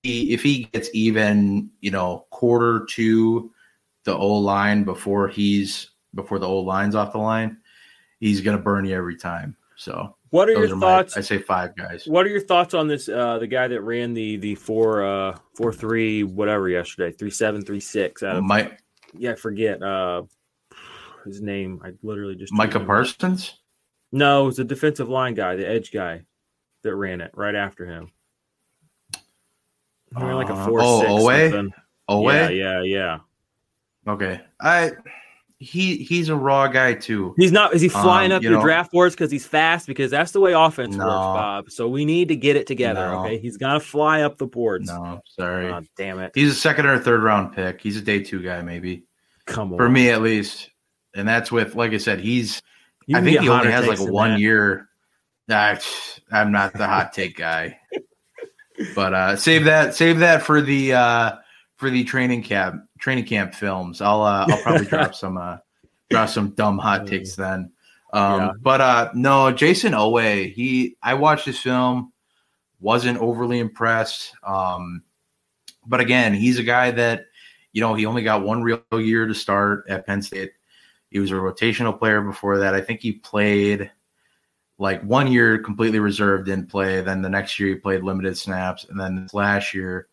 if he gets even, you know, quarter to the O line before he's before the O line's off the line, he's gonna burn you every time. So what are your are thoughts? My, I say five guys. What are your thoughts on this? Uh, the guy that ran the the four uh four three whatever yesterday three seven three six out of Mike. Yeah, I forget uh his name. I literally just Micah Parsons. No, it was the defensive line guy, the edge guy that ran it right after him. Ran like a uh, four uh, oh. Oweh. Oweh. Yeah, yeah, yeah. Okay, I he he's a raw guy too. He's not. Is he flying um, up you your know, draft boards because he's fast? Because that's the way offense no, works, Bob. So we need to get it together. No, okay, he's gonna fly up the boards. No, sorry. Oh, damn it. He's a second or third round pick. He's a day two guy, maybe. Come on, for me at least. And that's with, like I said, he's. I think he only has like one that. year. Uh, I'm not the hot take guy, but uh, save that. Save that for the. uh for the training camp training camp films. I'll uh, I'll probably drop *laughs* some uh, drop some dumb hot takes then. Um, yeah. But uh, no, Jayson Oweh. He I watched his film wasn't overly impressed. Um, but again, he's a guy that, you know, he only got one real year to start at Penn State. He was a rotational player before that. I think he played like one year completely reserved, didn't play. Then the next year he played limited snaps. And then this last year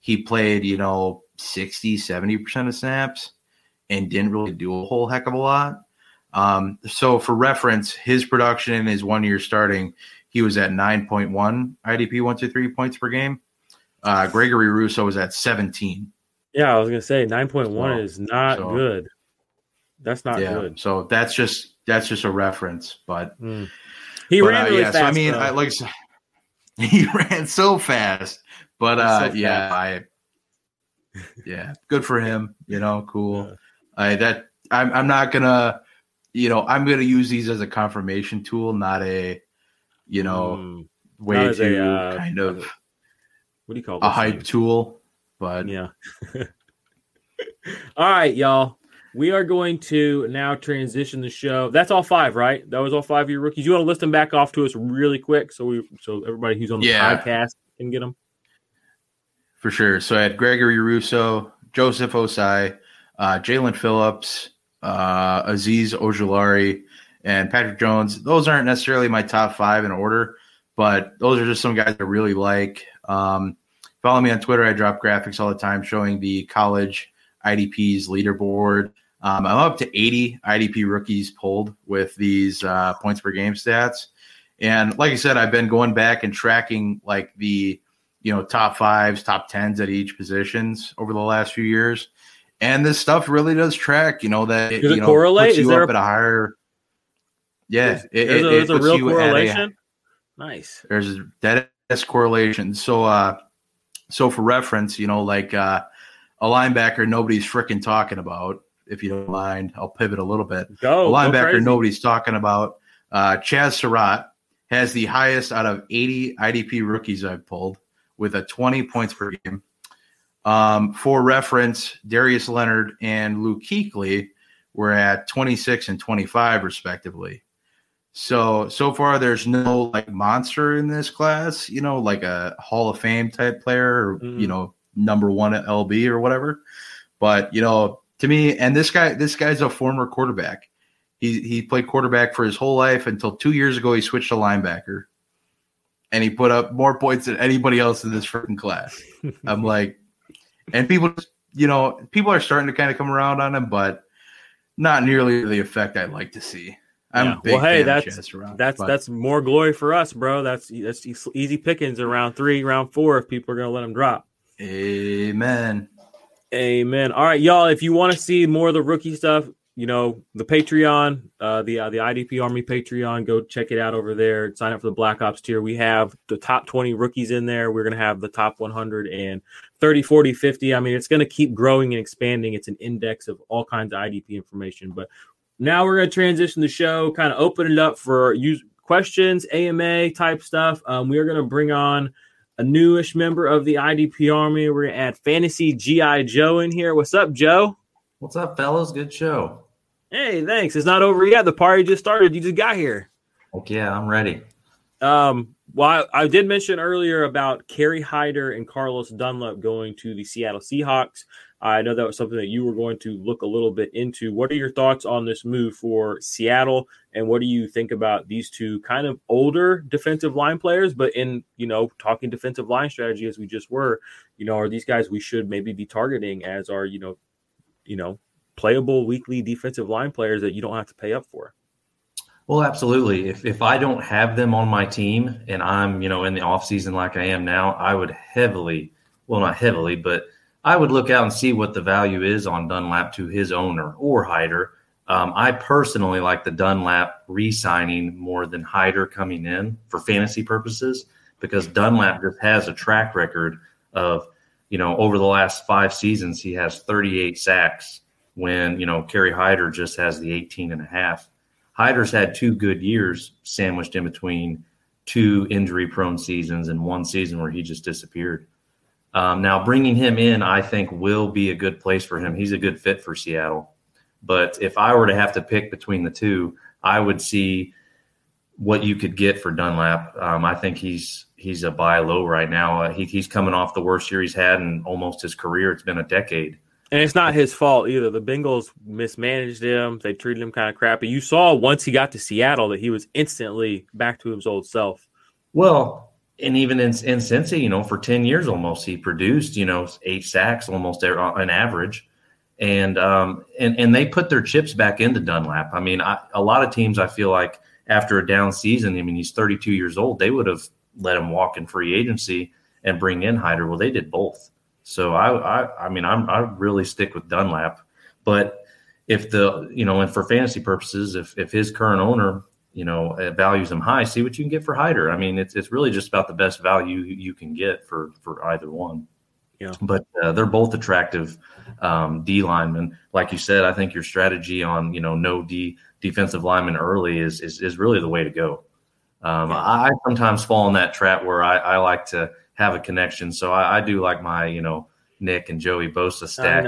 he played, you know, 60, 70% of snaps and didn't really do a whole heck of a lot. Um, so for reference, his production in his one year starting, he was at 9.1 IDP one, two, three points per game. Uh, Gregory Rousseau was at 17. Yeah, I was gonna say 9.1 so, is not so, good. That's not yeah, good. So that's just that's just a reference, but mm. He but, ran uh, really yeah, fast. So I mean, I, like *laughs* he ran so fast, but uh, so yeah, I yeah, good for him. You know, cool. Yeah. I that I'm I'm not gonna, you know, I'm gonna use these as a confirmation tool, not a, you know, mm. way to a, uh, kind of what do you call a hype thing? tool. But yeah. *laughs* all right, y'all. We are going to now transition the show. That's all five, right? That was all five of your rookies. You want to list them back off to us really quick, so we so everybody who's on the yeah. podcast can get them. For sure. So I had Gregory Rousseau, Joseph Ossai, uh, Jaelan Phillips, uh, Azeez Ojulari, and Patrick Jones. Those aren't necessarily my top five in order, but those are just some guys I really like. Um, follow me on Twitter. I drop graphics all the time showing the college IDPs leaderboard. Um, I'm up to 80 IDP rookies pulled with these uh, points per game stats. And like I said, I've been going back and tracking like the you know top fives, top tens at each positions over the last few years. And this stuff really does track. You know that does it, you know, correlate? Puts you is there up a, at a higher? Yeah, it, there's, a, there's a real correlation. A, nice. There's that correlation. So, uh, so for reference, you know, like uh, a linebacker nobody's freaking talking about. If you don't mind, I'll pivot a little bit. Go, a linebacker go nobody's talking about. Uh, Chazz Surratt has the highest out of 80 IDP rookies I've pulled with a 20 points per game. Um, for reference, Darius Leonard and Luke Kuechly were at 26 and 25 respectively. So so far, there's no like monster in this class, you know, like a Hall of Fame type player, or mm-hmm. you know, number one at LB or whatever. But you know, to me, and this guy, this guy's a former quarterback. He he played quarterback for his whole life until two years ago. He switched to linebacker, and he put up more points than anybody else in this freaking class. *laughs* I'm like, and people, you know, people are starting to kind of come around on him, but not nearly the effect I'd like to see. I'm yeah. well. Hey, that's that's but. that's more glory for us, bro. That's that's easy pickings in round three, round four. If people are gonna let them drop. Amen. Amen. All right, y'all. If you want to see more of the rookie stuff, you know the Patreon, uh, the uh, the IDP Army Patreon. Go check it out over there. Sign up for the Black Ops tier. We have the top 20 rookies in there. We're gonna have the top 100 and 30, 40, 50. I mean, it's gonna keep growing and expanding. It's an index of all kinds of IDP information. But now we're gonna transition the show, kind of open it up for use questions, AMA type stuff. Um, we are gonna bring on a newish member of the IDP Army. We're gonna add Fantasy GI Joe in here. What's up, Joe? What's up, fellas? Good show. Hey, thanks. It's not over yet. The party just started. You just got here. Okay, yeah, I'm ready. Um, well, I, I, did mention earlier about Kerry Hyder and Carlos Dunlap going to the Seattle Seahawks. I know that was something that you were going to look a little bit into. What are your thoughts on this move for Seattle, and what do you think about these two kind of older defensive line players? But in you know talking defensive line strategy as we just were, you know, are these guys we should maybe be targeting as our you know, you know playable weekly defensive line players that you don't have to pay up for. Well, absolutely. If if I don't have them on my team and I'm, you know, in the offseason like I am now, I would heavily, well not heavily, but I would look out and see what the value is on Dunlap to his owner or Hyder. Um, I personally like the Dunlap re-signing more than Hyder coming in for fantasy purposes because Dunlap just has a track record of, you know, over the last five seasons he has 38 sacks when, you know, Kerry Hyder just has the 18 and a half. Hyder's had two good years sandwiched in between two injury prone seasons and one season where he just disappeared. Um, now, bringing him in, I think, will be a good place for him. He's a good fit for Seattle. But if I were to have to pick between the two, I would see what you could get for Dunlap. Um, I think he's he's a buy low right now. Uh, he, he's coming off the worst year he's had in almost his career. It's been a decade. And it's not his fault either. The Bengals mismanaged him. They treated him kind of crappy. You saw once he got to Seattle that he was instantly back to his old self. Well, and even in, in Cincy, you know, for 10 years almost, he produced, you know, eight sacks almost on average. And, um, and, and they put their chips back into Dunlap. I mean, I, a lot of teams, I feel like after a down season, I mean, he's 32 years old, they would have let him walk in free agency and bring in Hyder. Well, they did both. So I, I, I mean, I'm, I really stick with Dunlap, but if the, you know, and for fantasy purposes, if, if his current owner, you know, values them high, see what you can get for Hyder. I mean, it's, it's really just about the best value you can get for, for either one. Yeah. But uh, they're both attractive um, D linemen. Like you said, I think your strategy on, you know, no D defensive lineman early is, is, is really the way to go. Um, I sometimes fall in that trap where I, I like to have a connection. So I, I, do like my, you know, Nick and Joey Bosa stack.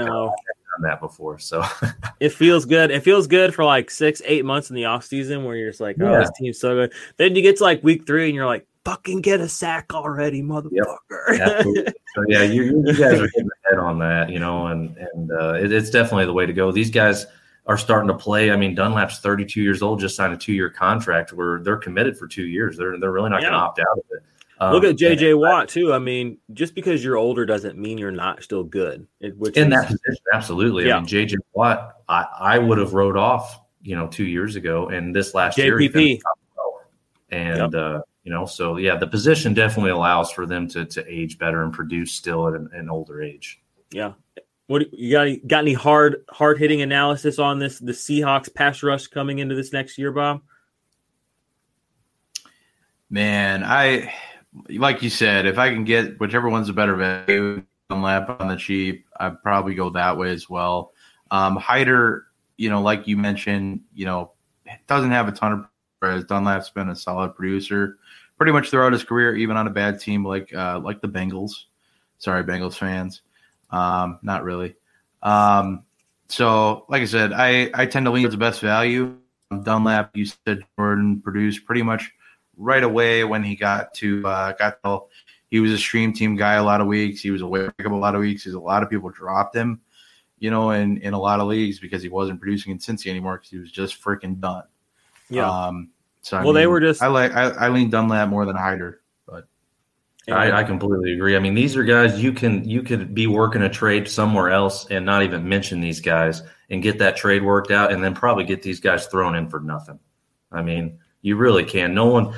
I know. I've done that before. So *laughs* it feels good. It feels good for like six, eight months in the off season where you're just like, oh, yeah. this team's so good. Then you get to like week three and you're like, fucking get a sack already, motherfucker. Yep. *laughs* so yeah, you, you guys are hitting the head on that, you know, and and uh, it, it's definitely the way to go. These guys are starting to play. I mean, Dunlap's 32 years old, just signed a two year contract where they're committed for two years. They're they're really not yeah. going to opt out of it. Um, Look at JJ Watt too. I mean, just because you're older doesn't mean you're not still good. It, which in is, that position, absolutely. Yeah. I mean, JJ Watt, I, I would have wrote off, you know, two years ago, and this last JPP. year, and yep. uh, you know, so yeah, the position definitely allows for them to to age better and produce still at an, an older age. Yeah. What you got? Any, got any hard hard hitting analysis on this? The Seahawks pass rush coming into this next year, Bob. Man, I like you said, if I can get whichever one's a better value Dunlap on the cheap, I'd probably go that way as well. Um, Hyder, you know, like you mentioned, you know, doesn't have a ton of. Whereas Dunlap's been a solid producer pretty much throughout his career, even on a bad team like uh, like the Bengals. Sorry, Bengals fans. Um, not really. Um, so, like I said, I, I tend to lean towards the best value. Dunlap, you said Jordan produced pretty much right away when he got to uh, got to, he was a stream team guy a lot of weeks. He was a wake up a lot of weeks. He's a lot of people dropped him, you know, in in a lot of leagues because he wasn't producing in Cincy anymore because he was just freaking done. Yeah. Um, so I well, mean, they were just I like I, I lean Dunlap more than Hyder, but I, I, completely agree. I mean, these are guys you can you could be working a trade somewhere else and not even mention these guys and get that trade worked out, and then probably get these guys thrown in for nothing. I mean, you really can. No one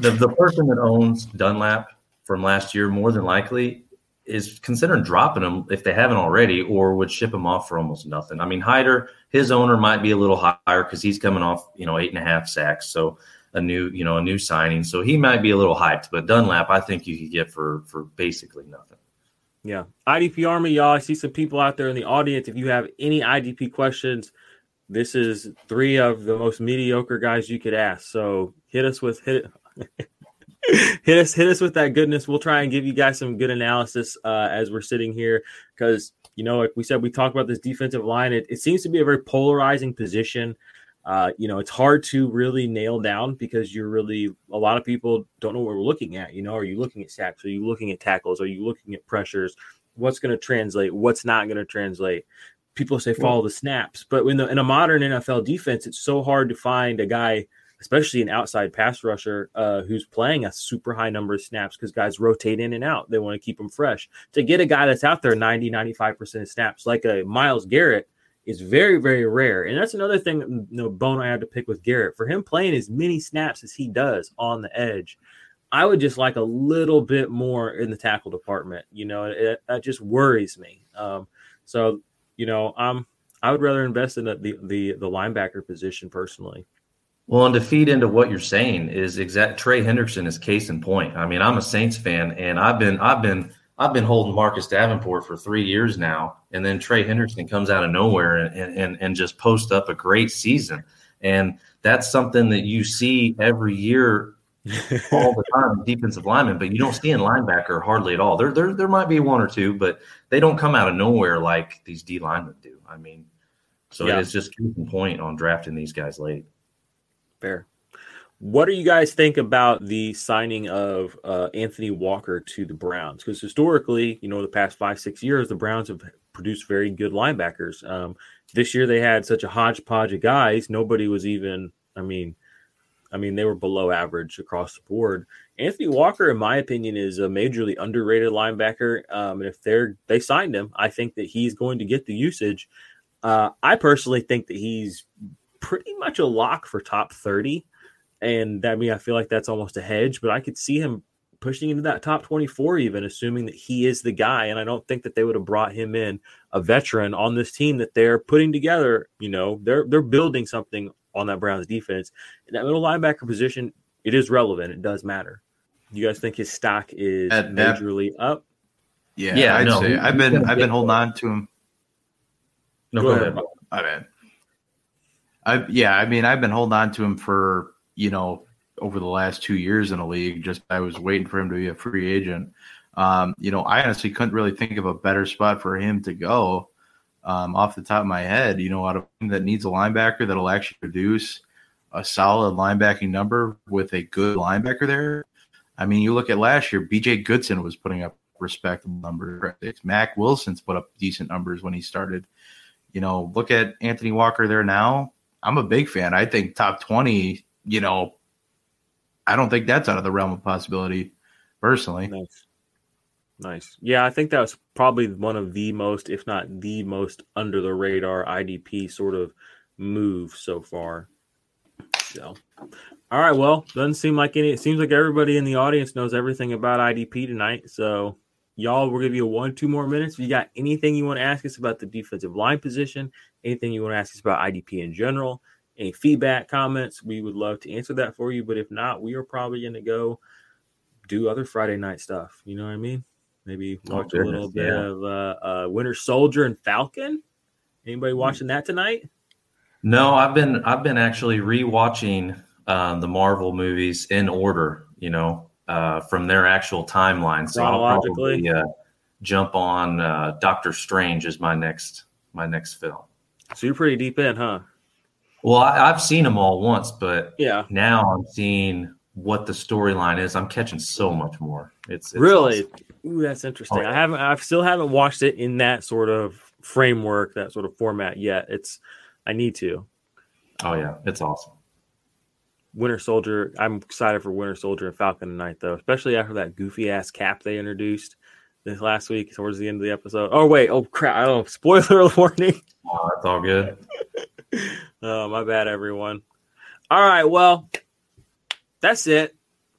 the, the person that owns Dunlap from last year more than likely is considering dropping them if they haven't already, or would ship them off for almost nothing. I mean, Hyder, his owner might be a little higher because he's coming off, you know, eight and a half sacks, so a new, you know, a new signing, so he might be a little hyped. But Dunlap, I think you could get for for basically nothing. Yeah, IDP Army, y'all. I see some people out there in the audience. If you have any IDP questions, this is three of the most mediocre guys you could ask. So hit us with hit *laughs* hit us hit us with that goodness. We'll try and give you guys some good analysis uh, as we're sitting here because you know, like we said, we talked about this defensive line. It, it seems to be a very polarizing position. Uh, you know, it's hard to really nail down because you're really a lot of people don't know what we're looking at. You know, are you looking at sacks? Are you looking at tackles? Are you looking at pressures? What's going to translate? What's not going to translate? People say follow the snaps, but in the in a modern NFL defense, it's so hard to find a guy, especially an outside pass rusher, uh, who's playing a super high number of snaps because guys rotate in and out. They want to keep them fresh. To get a guy that's out there 90, 95% of snaps, like a Myles Garrett, is very, very rare. And that's another thing, you know, bone I had to pick with Garrett. For him playing as many snaps as he does on the edge, I would just like a little bit more in the tackle department. You know, it, that just worries me. Um, so you know, I'm I would rather invest in the the, the linebacker position personally. Well, and to feed into what you're saying is exact. Trey Hendrickson is case in point. I mean, I'm a Saints fan, and I've been I've been I've been holding Marcus Davenport for three years now, and then Trey Hendrickson comes out of nowhere and and and just post up a great season, and that's something that you see every year *laughs* all the time, defensive lineman, but you don't see in linebacker hardly at all. There, there, there might be one or two, but they don't come out of nowhere like these D linemen do. I mean, so yeah. it's just keeping point on drafting these guys late. Fair. What do you guys think about the signing of uh, Anthony Walker to the Browns? Because historically, you know, the past five, six years, the Browns have produced very good linebackers. Um, this year, they had such a hodgepodge of guys. Nobody was even, I mean, I mean, they were below average across the board. Anthony Walker, in my opinion, is a majorly underrated linebacker. Um, and if they're they signed him, I think that he's going to get the usage. Uh, I personally think that he's pretty much a lock for top thirty, and that I mean I feel like that's almost a hedge. But I could see him pushing into that top twenty four, even assuming that he is the guy. And I don't think that they would have brought him in, a veteran on this team that they're putting together. You know, they're they're building something on that Browns defense. In that middle linebacker position, it is relevant. It does matter. You guys think his stock is At, majorly up? Yeah, yeah. I'd no, say I've been I've been holding on to him. No, go, go ahead. My bad. I yeah, I mean I've been holding on to him for you know over the last two years in the league. Just I was waiting for him to be a free agent. Um, you know, I honestly couldn't really think of a better spot for him to go um, off the top of my head, you know, out of that needs a linebacker that'll actually produce a solid linebacking number with a good linebacker there. I mean, you look at last year, BJ Goodson was putting up respectable numbers. Mack Wilson's put up decent numbers when he started. You know, look at Anthony Walker there now. I'm a big fan. I think top 20, you know, I don't think that's out of the realm of possibility personally. Nice. Nice. Yeah, I think that was probably one of the most, if not the most under the radar IDP sort of move so far. So, all right. Well, doesn't seem like any, it seems like everybody in the audience knows everything about IDP tonight. So, y'all, we'll give you one, two more minutes. If you got anything you want to ask us about the defensive line position, anything you want to ask us about IDP in general, any feedback, comments, we would love to answer that for you. But if not, we are probably going to go do other Friday night stuff. You know what I mean? Maybe oh, watch oh, a little bit yeah. of uh, uh, Winter Soldier and Falcon. Anybody hmm. watching that tonight? No, I've been I've been actually rewatching uh, the Marvel movies in order. You know, uh, from their actual timeline. So I'll probably uh, jump on uh, Doctor Strange as my next my next film. So you're pretty deep in, huh? Well, I, have seen them all once, but yeah, now I'm seeing what the storyline is. I'm catching so much more. It's, it's really awesome. Ooh, that's interesting. Oh, yeah. I haven't. I still haven't watched it in that sort of framework, that sort of format yet. It's. I need to. Oh yeah, it's awesome. Winter Soldier. I'm excited for Winter Soldier and Falcon tonight, though, especially after that goofy ass cap they introduced this last week towards the end of the episode. Oh wait, oh crap! I don't know. Spoiler *laughs* warning. Oh, that's all good. *laughs* oh my bad, everyone. All right, well, that's it.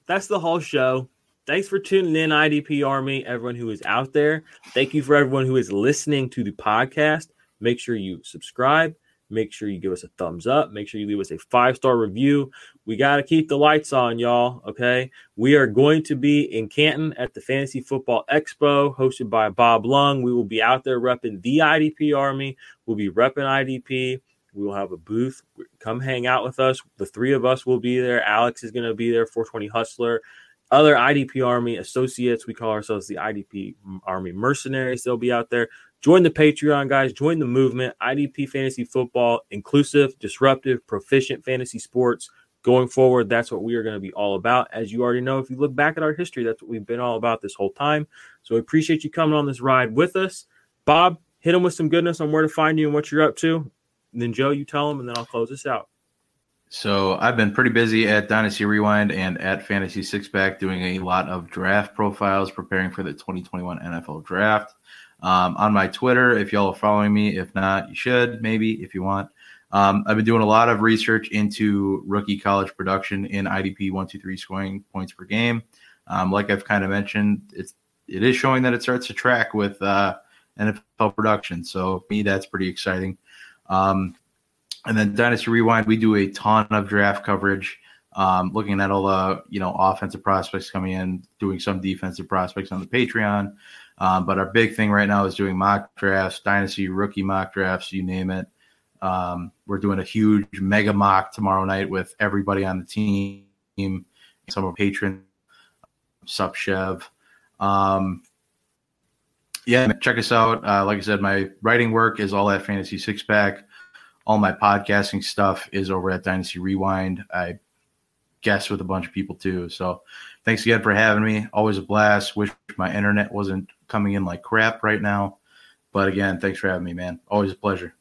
That's the whole show. Thanks for tuning in, IDP Army, everyone who is out there. Thank you for everyone who is listening to the podcast. Make sure you subscribe. Make sure you give us a thumbs up. Make sure you leave us a five star review. We got to keep the lights on, y'all. Okay. We are going to be in Canton at the Fantasy Football Expo hosted by Bob Lung. We will be out there repping the IDP Army. We'll be repping IDP. We will have a booth. Come hang out with us. The three of us will be there. Alex is going to be there, 420 Hustler other IDP Army associates. We call ourselves the IDP Army Mercenaries. They'll be out there. Join the Patreon, guys. Join the movement. IDP Fantasy Football, inclusive, disruptive, proficient fantasy sports. Going forward, that's what we are going to be all about. As you already know, if you look back at our history, that's what we've been all about this whole time. So we appreciate you coming on this ride with us. Bob, hit them with some goodness on where to find you and what you're up to. And then Joe, you tell them, and then I'll close this out. So I've been pretty busy at Dynasty Rewind and at Fantasy Six Pack doing a lot of draft profiles, preparing for the 2021 NFL Draft. Um, on my Twitter, if y'all are following me, if not, you should maybe if you want. Um, I've been doing a lot of research into rookie college production in IDP one two three scoring points per game. Um, like I've kind of mentioned, it's it is showing that it starts to track with uh, NFL production. So me, that's pretty exciting. Um, and then Dynasty Rewind, we do a ton of draft coverage, um, looking at all the you know offensive prospects coming in, doing some defensive prospects on the Patreon. Um, but our big thing right now is doing mock drafts, Dynasty rookie mock drafts, you name it. Um, we're doing a huge mega mock tomorrow night with everybody on the team, some of our patrons. Um, yeah, check us out. Uh, like I said, my writing work is all at Fantasy Six Pack all my podcasting stuff is over at Dynasty Rewind. I guests with a bunch of people too. So thanks again for having me. Always a blast. Wish my internet wasn't coming in like crap right now. But again, thanks for having me, man. Always a pleasure.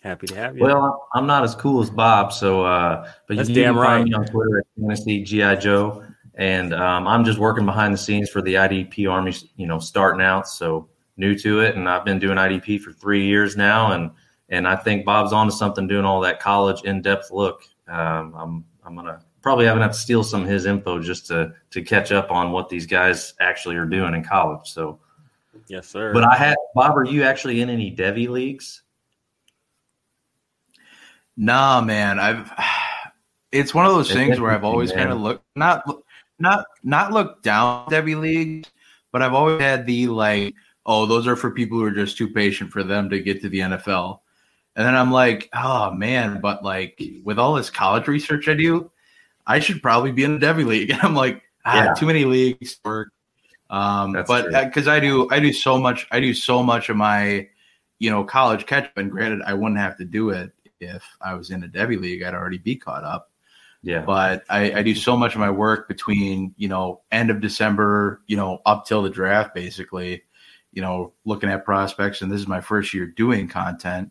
Happy to have you. Well, I'm not as cool as Bob, so uh, but That's you damn can find right. me on Twitter at Fantasy GI Joe, and um, I'm just working behind the scenes for the IDP Army. You know, starting out, so new to it, and I've been doing IDP for three years now, and and I think Bob's onto something doing all that college in depth look. Um, I'm I'm gonna probably having to have to steal some of his info just to to catch up on what these guys actually are doing in college. So, yes, sir. but I had Bob, are you actually in any Devy leagues? Nah, man. I've it's one of those It's things where I've always kind of looked not not not looked down at Devy leagues, but I've always had the like, oh, those are for people who are just too patient for them to get to the NFL. And then I'm like, oh man, but like with all this college research I do, I should probably be in the Devy league. *laughs* And I'm like, ah, Yeah. too many leagues work. Um, That's but because I do, I do so much, I do so much of my, you know, college catch up. And granted, I wouldn't have to do it if I was in a Devy league. I'd already be caught up. Yeah, But I, I do so much of my work between, you know, end of December, you know, up till the draft, basically, you know, looking at prospects. And this is my first year doing content.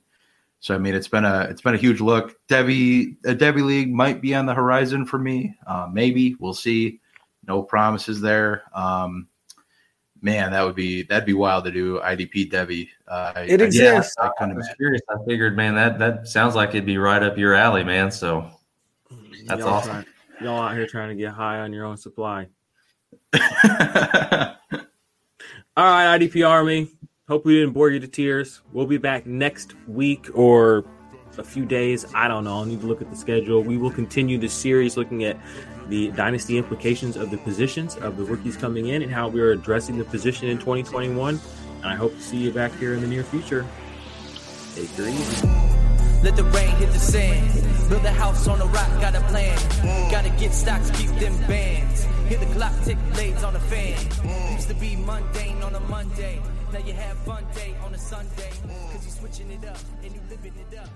So I mean, it's been a it's been a huge look. Devy a Devy league might be on the horizon for me. Uh, maybe we'll see. No promises there. Um, man, that would be that'd be wild to do IDP Devy. Uh, It I- exists. I I couldn't was curious. I figured, man, that that sounds like it'd be right up your alley, man. So That's y'all awesome. trying- y'all out here trying to get high on your own supply. *laughs* All right, IDP Army. Hope we didn't bore you to tears. We'll be back next week or a few days. I don't know. I'll need to look at the schedule. We will continue the series looking at the dynasty implications of the positions of the rookies coming in and how we're addressing the position in 2021. And I hope to see you back here in the near future. Take easy. Let the rain hit the sand. Build a house on a rock, got a plan. Gotta get stocks, keep them bands. Hear the clock tick, blades on the fan. Used to be mundane on a Monday. Now you have fun day on a Sunday. Cause you switching it up and you living it up.